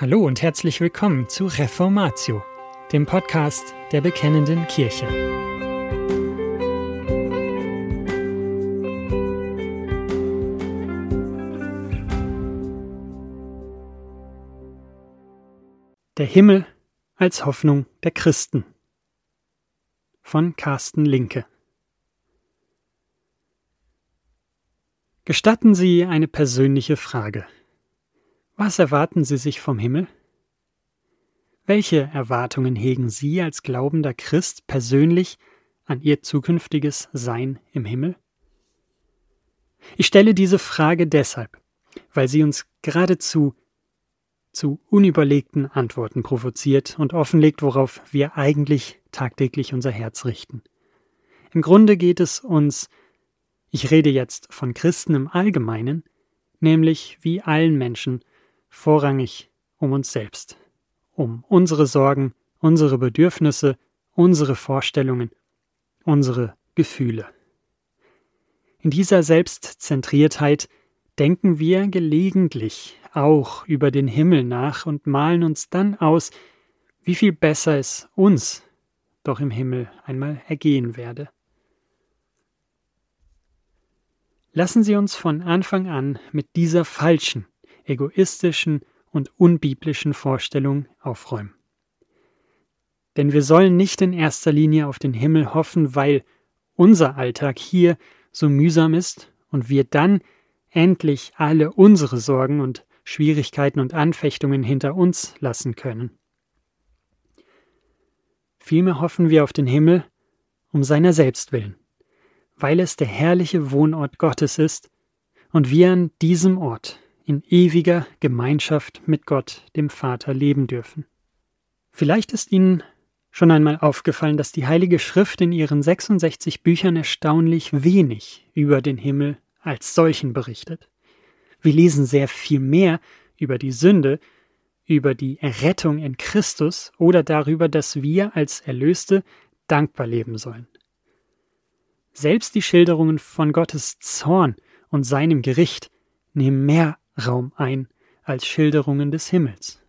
Hallo und herzlich willkommen zu Reformatio, dem Podcast der Bekennenden Kirche. Der Himmel als Hoffnung der Christen von Carsten Linke Gestatten Sie eine persönliche Frage. Was erwarten Sie sich vom Himmel? Welche Erwartungen hegen Sie als glaubender Christ persönlich an Ihr zukünftiges Sein im Himmel? Ich stelle diese Frage deshalb, weil sie uns geradezu zu unüberlegten Antworten provoziert und offenlegt, worauf wir eigentlich tagtäglich unser Herz richten. Im Grunde geht es uns, ich rede jetzt von Christen im Allgemeinen, nämlich wie allen Menschen, vorrangig um uns selbst, um unsere Sorgen, unsere Bedürfnisse, unsere Vorstellungen, unsere Gefühle. In dieser Selbstzentriertheit denken wir gelegentlich auch über den Himmel nach und malen uns dann aus, wie viel besser es uns doch im Himmel einmal ergehen werde. Lassen Sie uns von Anfang an mit dieser falschen, egoistischen und unbiblischen Vorstellung aufräumen. Denn wir sollen nicht in erster Linie auf den Himmel hoffen, weil unser Alltag hier so mühsam ist und wir dann endlich alle unsere Sorgen und Schwierigkeiten und Anfechtungen hinter uns lassen können. Vielmehr hoffen wir auf den Himmel um seiner selbst willen, weil es der herrliche Wohnort Gottes ist und wir an diesem Ort in ewiger Gemeinschaft mit Gott, dem Vater, leben dürfen. Vielleicht ist Ihnen schon einmal aufgefallen, dass die Heilige Schrift in ihren 66 Büchern erstaunlich wenig über den Himmel als solchen berichtet. Wir lesen sehr viel mehr über die Sünde, über die Errettung in Christus oder darüber, dass wir als Erlöste dankbar leben sollen. Selbst die Schilderungen von Gottes Zorn und seinem Gericht nehmen mehr Raum ein als Schilderungen des Himmels.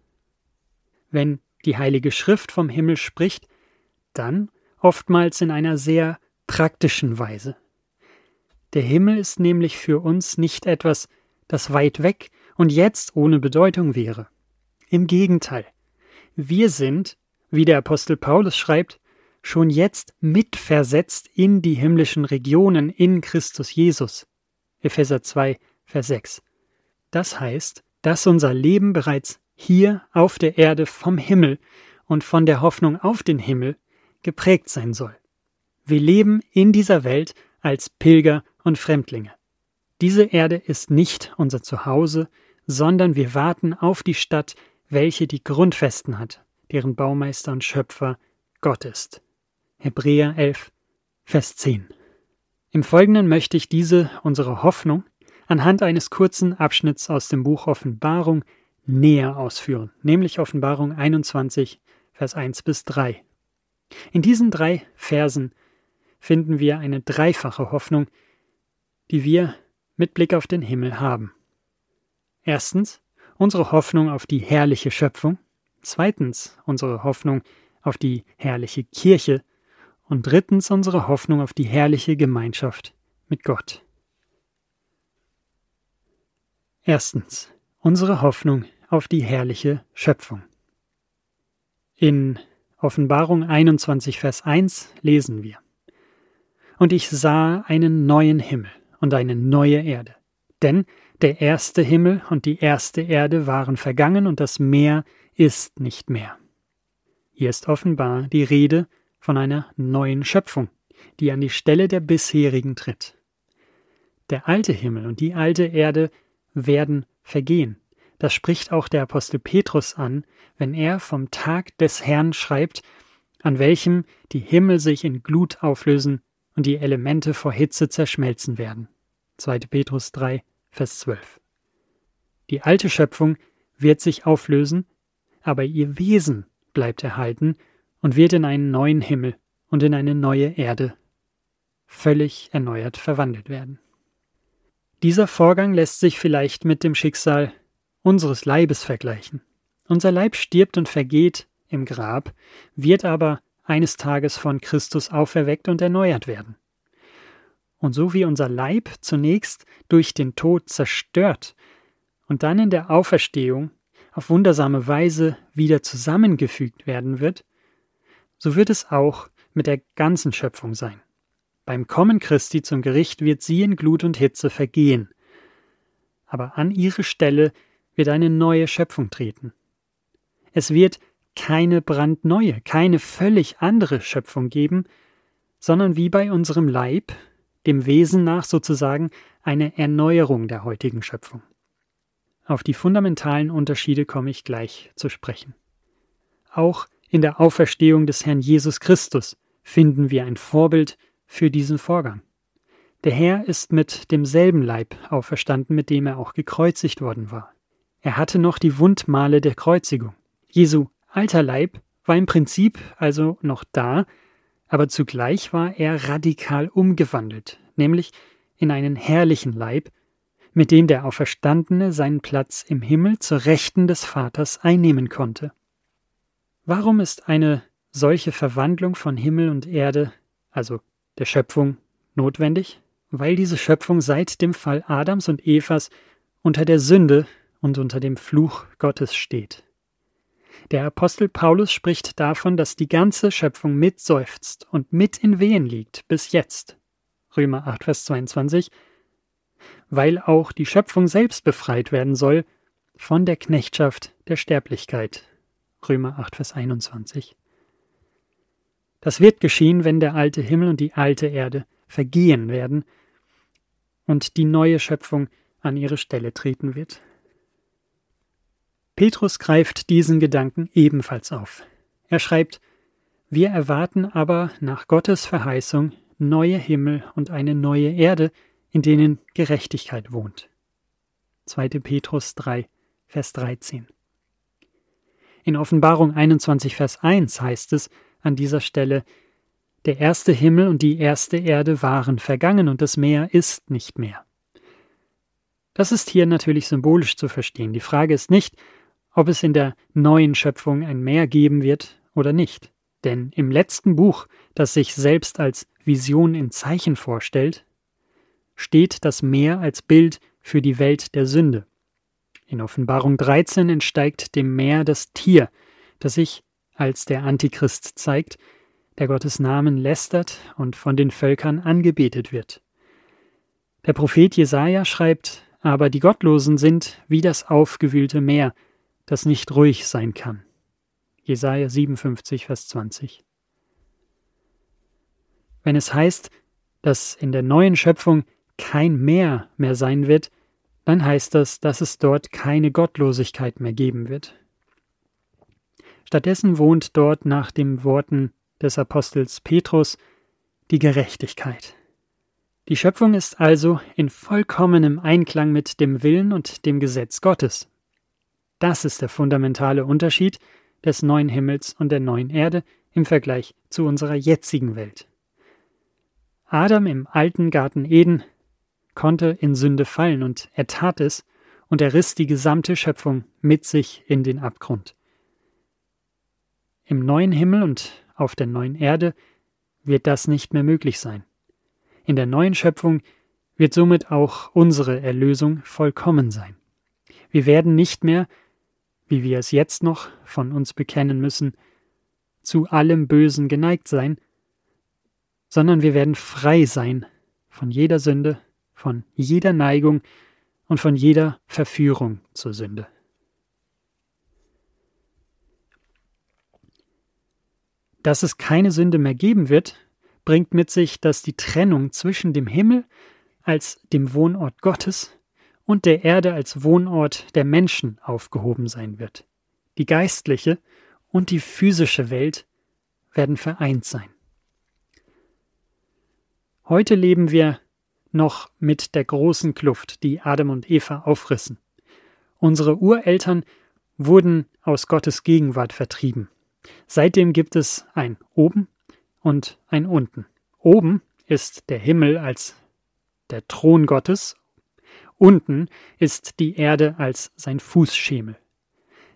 Wenn die Heilige Schrift vom Himmel spricht, dann oftmals in einer sehr praktischen Weise. Der Himmel ist nämlich für uns nicht etwas, das weit weg und jetzt ohne Bedeutung wäre. Im Gegenteil, wir sind, wie der Apostel Paulus schreibt, schon jetzt mitversetzt in die himmlischen Regionen in Christus Jesus. Epheser 2, Vers 6. Das heißt, dass unser Leben bereits hier auf der Erde vom Himmel und von der Hoffnung auf den Himmel geprägt sein soll. Wir leben in dieser Welt als Pilger und Fremdlinge. Diese Erde ist nicht unser Zuhause, sondern wir warten auf die Stadt, welche die Grundfesten hat, deren Baumeister und Schöpfer Gott ist. Hebräer 11, Vers 10. Im Folgenden möchte ich diese, unsere Hoffnung, anhand eines kurzen Abschnitts aus dem Buch Offenbarung näher ausführen, nämlich Offenbarung 21, Vers 1 bis 3. In diesen drei Versen finden wir eine dreifache Hoffnung, die wir mit Blick auf den Himmel haben. Erstens unsere Hoffnung auf die herrliche Schöpfung, zweitens unsere Hoffnung auf die herrliche Kirche und drittens unsere Hoffnung auf die herrliche Gemeinschaft mit Gott. Erstens unsere Hoffnung auf die herrliche Schöpfung. In Offenbarung 21, Vers 1 lesen wir Und ich sah einen neuen Himmel und eine neue Erde, denn der erste Himmel und die erste Erde waren vergangen und das Meer ist nicht mehr. Hier ist offenbar die Rede von einer neuen Schöpfung, die an die Stelle der bisherigen tritt. Der alte Himmel und die alte Erde werden vergehen. Das spricht auch der Apostel Petrus an, wenn er vom Tag des Herrn schreibt, an welchem die Himmel sich in Glut auflösen und die Elemente vor Hitze zerschmelzen werden. 2. Petrus 3, Vers 12. Die alte Schöpfung wird sich auflösen, aber ihr Wesen bleibt erhalten und wird in einen neuen Himmel und in eine neue Erde völlig erneuert verwandelt werden. Dieser Vorgang lässt sich vielleicht mit dem Schicksal unseres Leibes vergleichen. Unser Leib stirbt und vergeht im Grab, wird aber eines Tages von Christus auferweckt und erneuert werden. Und so wie unser Leib zunächst durch den Tod zerstört und dann in der Auferstehung auf wundersame Weise wieder zusammengefügt werden wird, so wird es auch mit der ganzen Schöpfung sein. Beim Kommen Christi zum Gericht wird sie in Glut und Hitze vergehen, aber an ihre Stelle wird eine neue Schöpfung treten. Es wird keine brandneue, keine völlig andere Schöpfung geben, sondern wie bei unserem Leib, dem Wesen nach sozusagen eine Erneuerung der heutigen Schöpfung. Auf die fundamentalen Unterschiede komme ich gleich zu sprechen. Auch in der Auferstehung des Herrn Jesus Christus finden wir ein Vorbild für diesen Vorgang. Der Herr ist mit demselben Leib auferstanden, mit dem er auch gekreuzigt worden war. Er hatte noch die Wundmale der Kreuzigung. Jesu alter Leib war im Prinzip also noch da, aber zugleich war er radikal umgewandelt, nämlich in einen herrlichen Leib, mit dem der Auferstandene seinen Platz im Himmel zur Rechten des Vaters einnehmen konnte. Warum ist eine solche Verwandlung von Himmel und Erde, also der Schöpfung, notwendig? Weil diese Schöpfung seit dem Fall Adams und Evas unter der Sünde und unter dem Fluch Gottes steht. Der Apostel Paulus spricht davon, dass die ganze Schöpfung mitseufzt und mit in Wehen liegt bis jetzt. Römer 8, Vers 22, weil auch die Schöpfung selbst befreit werden soll von der Knechtschaft der Sterblichkeit. Römer 8, Vers 21. Das wird geschehen, wenn der alte Himmel und die alte Erde vergehen werden und die neue Schöpfung an ihre Stelle treten wird. Petrus greift diesen Gedanken ebenfalls auf. Er schreibt, wir erwarten aber nach Gottes Verheißung neue Himmel und eine neue Erde, in denen Gerechtigkeit wohnt. 2. Petrus 3, Vers 13. In Offenbarung 21, Vers 1 heißt es an dieser Stelle, der erste Himmel und die erste Erde waren vergangen und das Meer ist nicht mehr. Das ist hier natürlich symbolisch zu verstehen. Die Frage ist nicht, ob es in der neuen Schöpfung ein Meer geben wird oder nicht. Denn im letzten Buch, das sich selbst als Vision in Zeichen vorstellt, steht das Meer als Bild für die Welt der Sünde. In Offenbarung 13 entsteigt dem Meer das Tier, das sich als der Antichrist zeigt, der Gottes Namen lästert und von den Völkern angebetet wird. Der Prophet Jesaja schreibt, aber die Gottlosen sind wie das aufgewühlte Meer, das nicht ruhig sein kann. Jesaja 57, Vers 20. Wenn es heißt, dass in der neuen Schöpfung kein Meer mehr sein wird, dann heißt das, dass es dort keine Gottlosigkeit mehr geben wird. Stattdessen wohnt dort nach den Worten des Apostels Petrus die Gerechtigkeit. Die Schöpfung ist also in vollkommenem Einklang mit dem Willen und dem Gesetz Gottes. Das ist der fundamentale Unterschied des neuen Himmels und der neuen Erde im Vergleich zu unserer jetzigen Welt. Adam im alten Garten Eden konnte in Sünde fallen und er tat es und er riss die gesamte Schöpfung mit sich in den Abgrund. Im neuen Himmel und auf der neuen Erde wird das nicht mehr möglich sein. In der neuen Schöpfung wird somit auch unsere Erlösung vollkommen sein. Wir werden nicht mehr wie wir es jetzt noch von uns bekennen müssen, zu allem Bösen geneigt sein, sondern wir werden frei sein von jeder Sünde, von jeder Neigung und von jeder Verführung zur Sünde. Dass es keine Sünde mehr geben wird, bringt mit sich, dass die Trennung zwischen dem Himmel als dem Wohnort Gottes und der Erde als Wohnort der Menschen aufgehoben sein wird. Die geistliche und die physische Welt werden vereint sein. Heute leben wir noch mit der großen Kluft, die Adam und Eva aufrissen. Unsere Ureltern wurden aus Gottes Gegenwart vertrieben. Seitdem gibt es ein Oben und ein Unten. Oben ist der Himmel als der Thron Gottes Unten ist die Erde als sein Fußschemel.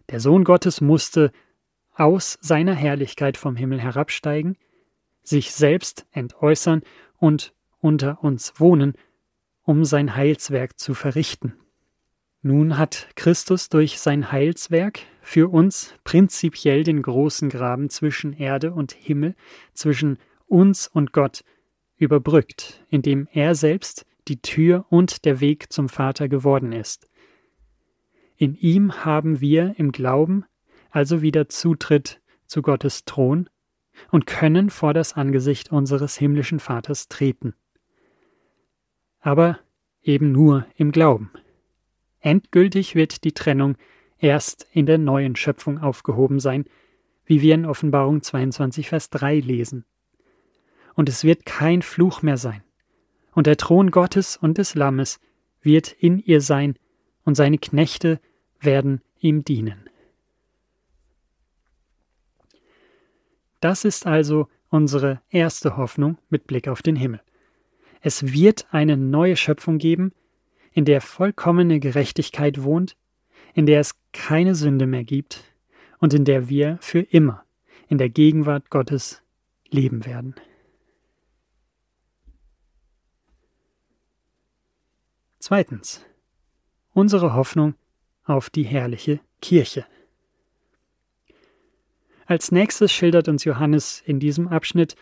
Der Sohn Gottes musste aus seiner Herrlichkeit vom Himmel herabsteigen, sich selbst entäußern und unter uns wohnen, um sein Heilswerk zu verrichten. Nun hat Christus durch sein Heilswerk für uns prinzipiell den großen Graben zwischen Erde und Himmel, zwischen uns und Gott überbrückt, indem er selbst die Tür und der Weg zum Vater geworden ist. In ihm haben wir im Glauben also wieder Zutritt zu Gottes Thron und können vor das Angesicht unseres himmlischen Vaters treten. Aber eben nur im Glauben. Endgültig wird die Trennung erst in der neuen Schöpfung aufgehoben sein, wie wir in Offenbarung 22, Vers 3 lesen. Und es wird kein Fluch mehr sein. Und der Thron Gottes und des Lammes wird in ihr sein, und seine Knechte werden ihm dienen. Das ist also unsere erste Hoffnung mit Blick auf den Himmel. Es wird eine neue Schöpfung geben, in der vollkommene Gerechtigkeit wohnt, in der es keine Sünde mehr gibt und in der wir für immer in der Gegenwart Gottes leben werden. Zweitens. Unsere Hoffnung auf die herrliche Kirche. Als nächstes schildert uns Johannes in diesem Abschnitt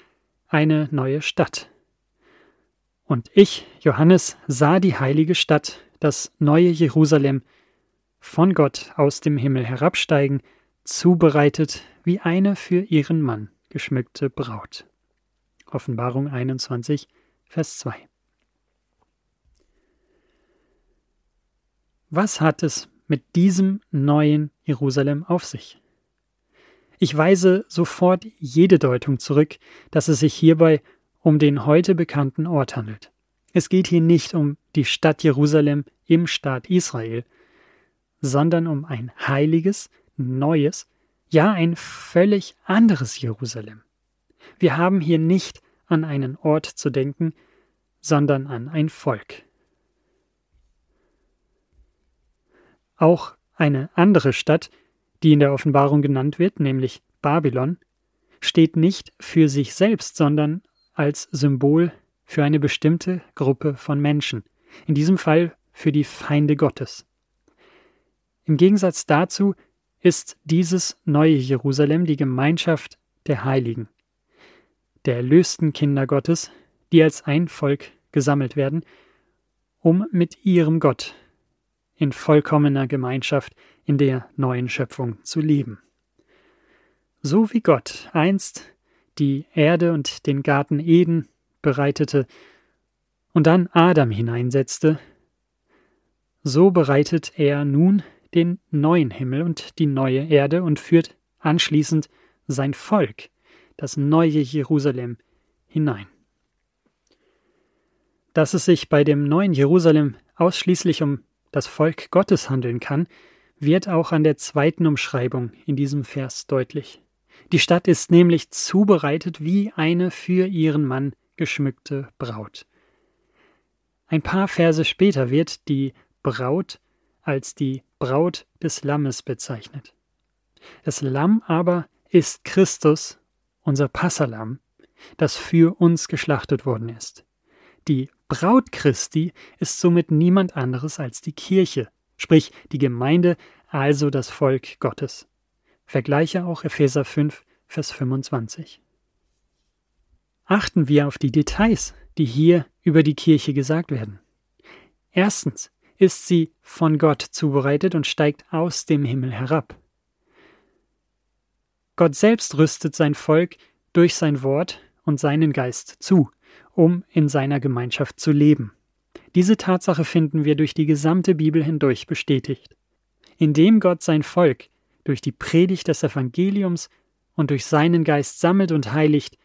eine neue Stadt, und ich, Johannes, sah die heilige Stadt, das neue Jerusalem, von Gott aus dem Himmel herabsteigen, zubereitet wie eine für ihren Mann geschmückte Braut. Offenbarung 21, Vers 2. Was hat es mit diesem neuen Jerusalem auf sich? Ich weise sofort jede Deutung zurück, dass es sich hierbei um den heute bekannten Ort handelt. Es geht hier nicht um die Stadt Jerusalem im Staat Israel, sondern um ein heiliges, neues, ja ein völlig anderes Jerusalem. Wir haben hier nicht an einen Ort zu denken, sondern an ein Volk. Auch eine andere Stadt, die in der Offenbarung genannt wird, nämlich Babylon, steht nicht für sich selbst, sondern als Symbol für eine bestimmte Gruppe von Menschen, in diesem Fall für die Feinde Gottes. Im Gegensatz dazu ist dieses neue Jerusalem die Gemeinschaft der Heiligen, der erlösten Kinder Gottes, die als ein Volk gesammelt werden, um mit ihrem Gott in vollkommener Gemeinschaft in der neuen Schöpfung zu leben. So wie Gott einst die Erde und den Garten Eden bereitete und dann Adam hineinsetzte, so bereitet er nun den neuen Himmel und die neue Erde und führt anschließend sein Volk, das neue Jerusalem, hinein. Dass es sich bei dem neuen Jerusalem ausschließlich um das Volk Gottes handeln kann, wird auch an der zweiten Umschreibung in diesem Vers deutlich. Die Stadt ist nämlich zubereitet wie eine für ihren Mann geschmückte Braut. Ein paar Verse später wird die Braut als die Braut des Lammes bezeichnet. Das Lamm aber ist Christus, unser Passalam, das für uns geschlachtet worden ist. Die Braut Christi ist somit niemand anderes als die Kirche, sprich die Gemeinde, also das Volk Gottes. Vergleiche auch Epheser 5, Vers 25. Achten wir auf die Details, die hier über die Kirche gesagt werden. Erstens ist sie von Gott zubereitet und steigt aus dem Himmel herab. Gott selbst rüstet sein Volk durch sein Wort und seinen Geist zu, um in seiner Gemeinschaft zu leben. Diese Tatsache finden wir durch die gesamte Bibel hindurch bestätigt. Indem Gott sein Volk durch die Predigt des Evangeliums und durch seinen Geist sammelt und heiligt,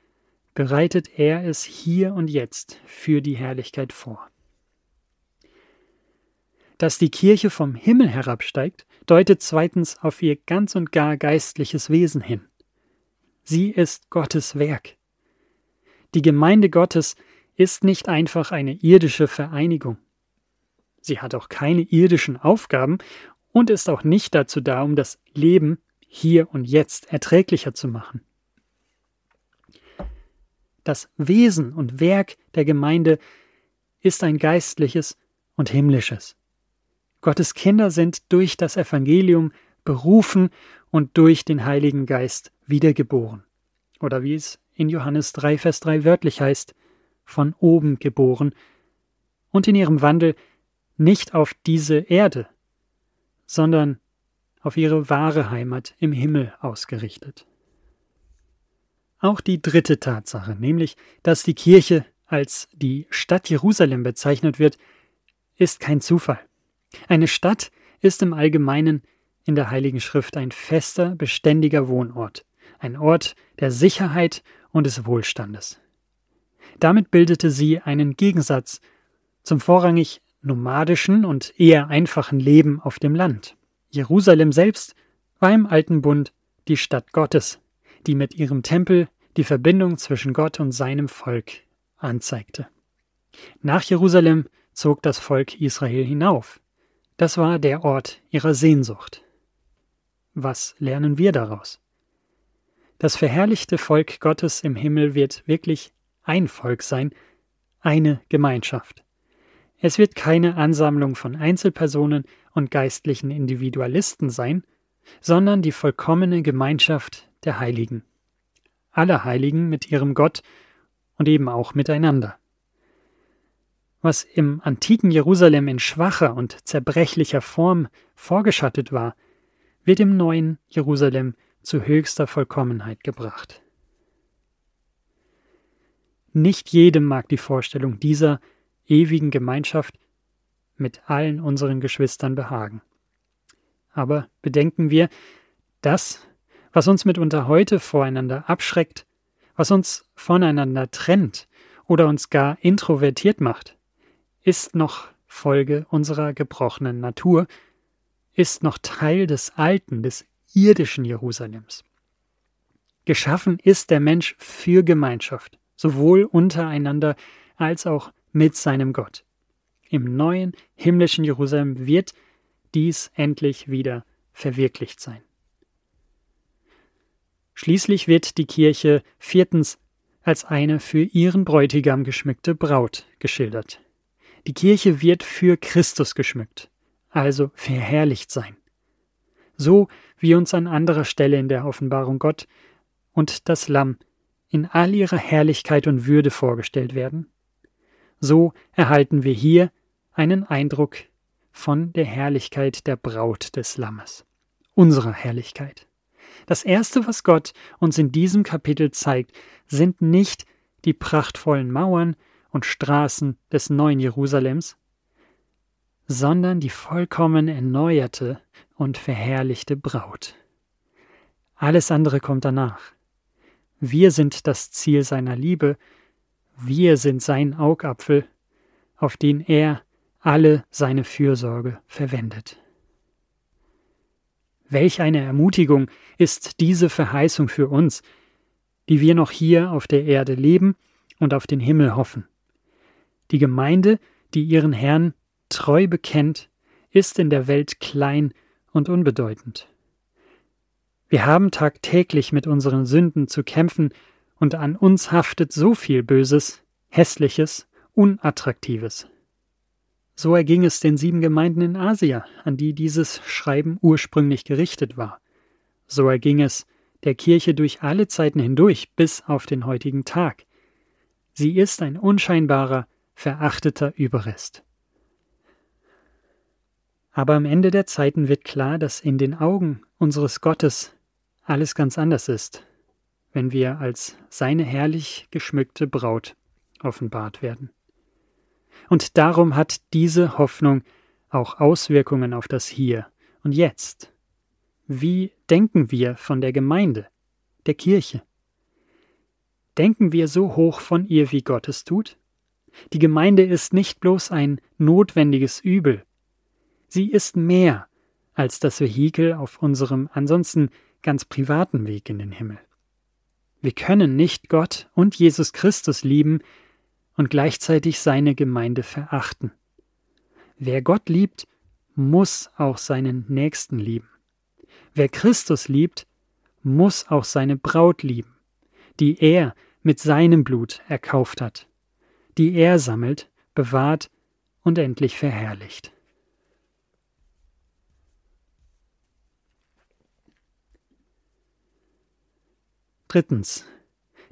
bereitet er es hier und jetzt für die Herrlichkeit vor. Dass die Kirche vom Himmel herabsteigt, deutet zweitens auf ihr ganz und gar geistliches Wesen hin. Sie ist Gottes Werk. Die Gemeinde Gottes ist nicht einfach eine irdische Vereinigung. Sie hat auch keine irdischen Aufgaben und ist auch nicht dazu da, um das Leben hier und jetzt erträglicher zu machen. Das Wesen und Werk der Gemeinde ist ein geistliches und himmlisches. Gottes Kinder sind durch das Evangelium berufen und durch den Heiligen Geist wiedergeboren. Oder wie es in Johannes 3, Vers 3 wörtlich heißt, von oben geboren und in ihrem Wandel nicht auf diese Erde, sondern auf ihre wahre Heimat im Himmel ausgerichtet. Auch die dritte Tatsache, nämlich, dass die Kirche als die Stadt Jerusalem bezeichnet wird, ist kein Zufall. Eine Stadt ist im Allgemeinen in der Heiligen Schrift ein fester, beständiger Wohnort, ein Ort der Sicherheit und des Wohlstandes. Damit bildete sie einen Gegensatz zum vorrangig nomadischen und eher einfachen Leben auf dem Land. Jerusalem selbst war im Alten Bund die Stadt Gottes, die mit ihrem Tempel die Verbindung zwischen Gott und seinem Volk anzeigte. Nach Jerusalem zog das Volk Israel hinauf. Das war der Ort ihrer Sehnsucht. Was lernen wir daraus? Das verherrlichte Volk Gottes im Himmel wird wirklich ein Volk sein, eine Gemeinschaft. Es wird keine Ansammlung von Einzelpersonen und geistlichen Individualisten sein, sondern die vollkommene Gemeinschaft der Heiligen. Alle Heiligen mit ihrem Gott und eben auch miteinander. Was im antiken Jerusalem in schwacher und zerbrechlicher Form vorgeschattet war, wird im neuen Jerusalem zu höchster Vollkommenheit gebracht. Nicht jedem mag die Vorstellung dieser ewigen Gemeinschaft mit allen unseren Geschwistern behagen. Aber bedenken wir, das, was uns mitunter heute voreinander abschreckt, was uns voneinander trennt oder uns gar introvertiert macht, ist noch Folge unserer gebrochenen Natur, ist noch Teil des alten, des irdischen Jerusalems. Geschaffen ist der Mensch für Gemeinschaft, sowohl untereinander als auch mit seinem Gott. Im neuen himmlischen Jerusalem wird dies endlich wieder verwirklicht sein. Schließlich wird die Kirche viertens als eine für ihren Bräutigam geschmückte Braut geschildert. Die Kirche wird für Christus geschmückt, also verherrlicht sein. So wie uns an anderer Stelle in der Offenbarung Gott und das Lamm in all ihrer Herrlichkeit und Würde vorgestellt werden, so erhalten wir hier einen Eindruck von der Herrlichkeit der Braut des Lammes, unserer Herrlichkeit. Das Erste, was Gott uns in diesem Kapitel zeigt, sind nicht die prachtvollen Mauern und Straßen des neuen Jerusalems, sondern die vollkommen erneuerte und verherrlichte Braut. Alles andere kommt danach. Wir sind das Ziel seiner Liebe, wir sind sein Augapfel, auf den er alle seine Fürsorge verwendet. Welch eine Ermutigung ist diese Verheißung für uns, die wir noch hier auf der Erde leben und auf den Himmel hoffen. Die Gemeinde, die ihren Herrn treu bekennt, ist in der Welt klein und unbedeutend. Wir haben tagtäglich mit unseren Sünden zu kämpfen, und an uns haftet so viel Böses, Hässliches, Unattraktives. So erging es den sieben Gemeinden in Asia, an die dieses Schreiben ursprünglich gerichtet war. So erging es der Kirche durch alle Zeiten hindurch bis auf den heutigen Tag. Sie ist ein unscheinbarer, verachteter Überrest. Aber am Ende der Zeiten wird klar, dass in den Augen unseres Gottes alles ganz anders ist, wenn wir als seine herrlich geschmückte Braut offenbart werden. Und darum hat diese Hoffnung auch Auswirkungen auf das Hier und Jetzt. Wie denken wir von der Gemeinde, der Kirche? Denken wir so hoch von ihr, wie Gott es tut? Die Gemeinde ist nicht bloß ein notwendiges Übel, Sie ist mehr als das Vehikel auf unserem ansonsten ganz privaten Weg in den Himmel. Wir können nicht Gott und Jesus Christus lieben und gleichzeitig seine Gemeinde verachten. Wer Gott liebt, muss auch seinen Nächsten lieben. Wer Christus liebt, muss auch seine Braut lieben, die er mit seinem Blut erkauft hat, die er sammelt, bewahrt und endlich verherrlicht. Drittens.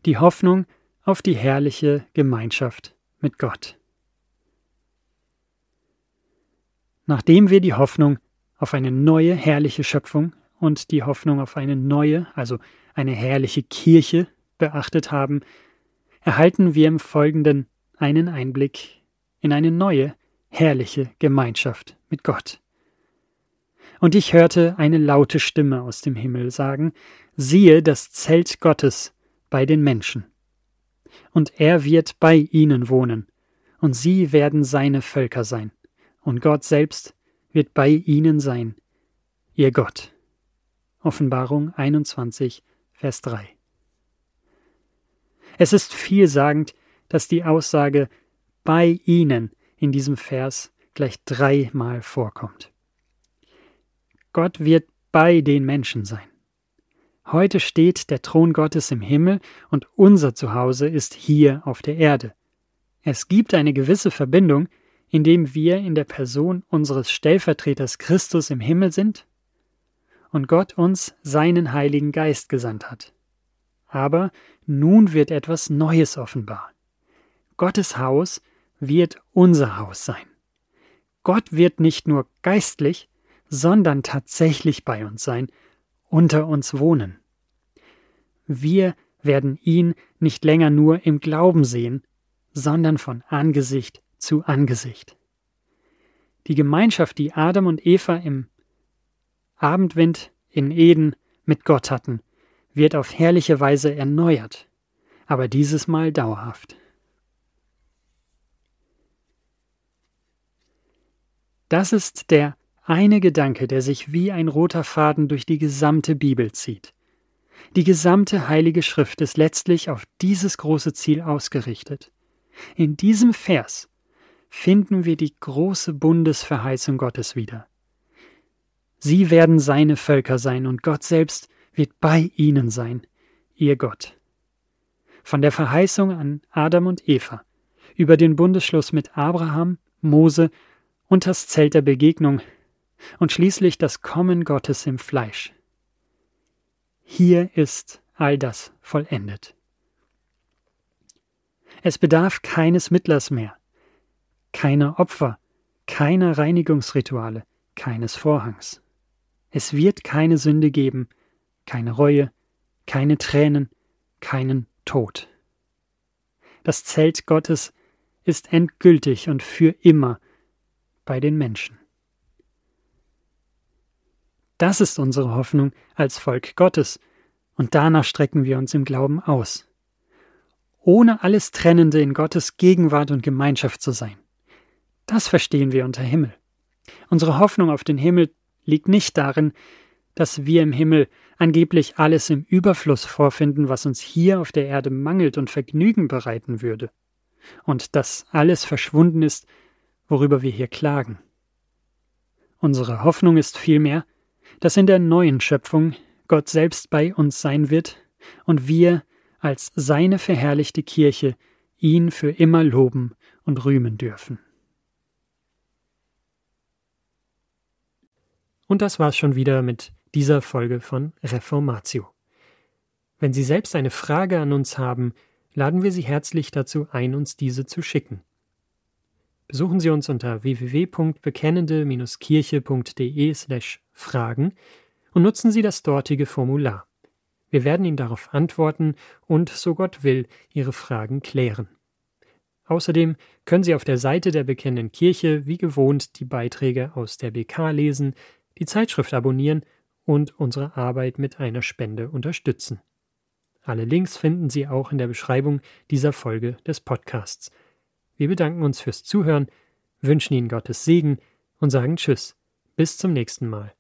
Die Hoffnung auf die herrliche Gemeinschaft mit Gott. Nachdem wir die Hoffnung auf eine neue herrliche Schöpfung und die Hoffnung auf eine neue, also eine herrliche Kirche beachtet haben, erhalten wir im Folgenden einen Einblick in eine neue herrliche Gemeinschaft mit Gott. Und ich hörte eine laute Stimme aus dem Himmel sagen, siehe das Zelt Gottes bei den Menschen. Und er wird bei ihnen wohnen, und sie werden seine Völker sein, und Gott selbst wird bei ihnen sein, ihr Gott. Offenbarung 21, Vers 3. Es ist vielsagend, dass die Aussage bei ihnen in diesem Vers gleich dreimal vorkommt. Gott wird bei den Menschen sein. Heute steht der Thron Gottes im Himmel und unser Zuhause ist hier auf der Erde. Es gibt eine gewisse Verbindung, indem wir in der Person unseres Stellvertreters Christus im Himmel sind und Gott uns seinen Heiligen Geist gesandt hat. Aber nun wird etwas Neues offenbar. Gottes Haus wird unser Haus sein. Gott wird nicht nur geistlich, sondern tatsächlich bei uns sein, unter uns wohnen. Wir werden ihn nicht länger nur im Glauben sehen, sondern von Angesicht zu Angesicht. Die Gemeinschaft, die Adam und Eva im Abendwind in Eden mit Gott hatten, wird auf herrliche Weise erneuert, aber dieses Mal dauerhaft. Das ist der eine Gedanke, der sich wie ein roter Faden durch die gesamte Bibel zieht. Die gesamte Heilige Schrift ist letztlich auf dieses große Ziel ausgerichtet. In diesem Vers finden wir die große Bundesverheißung Gottes wieder. Sie werden seine Völker sein und Gott selbst wird bei ihnen sein, ihr Gott. Von der Verheißung an Adam und Eva, über den Bundesschluss mit Abraham, Mose und das Zelt der Begegnung und schließlich das Kommen Gottes im Fleisch. Hier ist all das vollendet. Es bedarf keines Mittlers mehr, keiner Opfer, keiner Reinigungsrituale, keines Vorhangs. Es wird keine Sünde geben, keine Reue, keine Tränen, keinen Tod. Das Zelt Gottes ist endgültig und für immer bei den Menschen. Das ist unsere Hoffnung als Volk Gottes, und danach strecken wir uns im Glauben aus. Ohne alles Trennende in Gottes Gegenwart und Gemeinschaft zu sein. Das verstehen wir unter Himmel. Unsere Hoffnung auf den Himmel liegt nicht darin, dass wir im Himmel angeblich alles im Überfluss vorfinden, was uns hier auf der Erde mangelt und Vergnügen bereiten würde, und dass alles verschwunden ist, worüber wir hier klagen. Unsere Hoffnung ist vielmehr, dass in der neuen Schöpfung Gott selbst bei uns sein wird und wir als seine verherrlichte Kirche ihn für immer loben und rühmen dürfen. Und das war's schon wieder mit dieser Folge von Reformatio. Wenn Sie selbst eine Frage an uns haben, laden wir Sie herzlich dazu ein, uns diese zu schicken. Besuchen Sie uns unter www.bekennende-kirche.de/fragen und nutzen Sie das dortige Formular. Wir werden Ihnen darauf antworten und, so Gott will, Ihre Fragen klären. Außerdem können Sie auf der Seite der Bekennenden Kirche wie gewohnt die Beiträge aus der BK lesen, die Zeitschrift abonnieren und unsere Arbeit mit einer Spende unterstützen. Alle Links finden Sie auch in der Beschreibung dieser Folge des Podcasts. Wir bedanken uns fürs Zuhören, wünschen Ihnen Gottes Segen und sagen Tschüss. Bis zum nächsten Mal.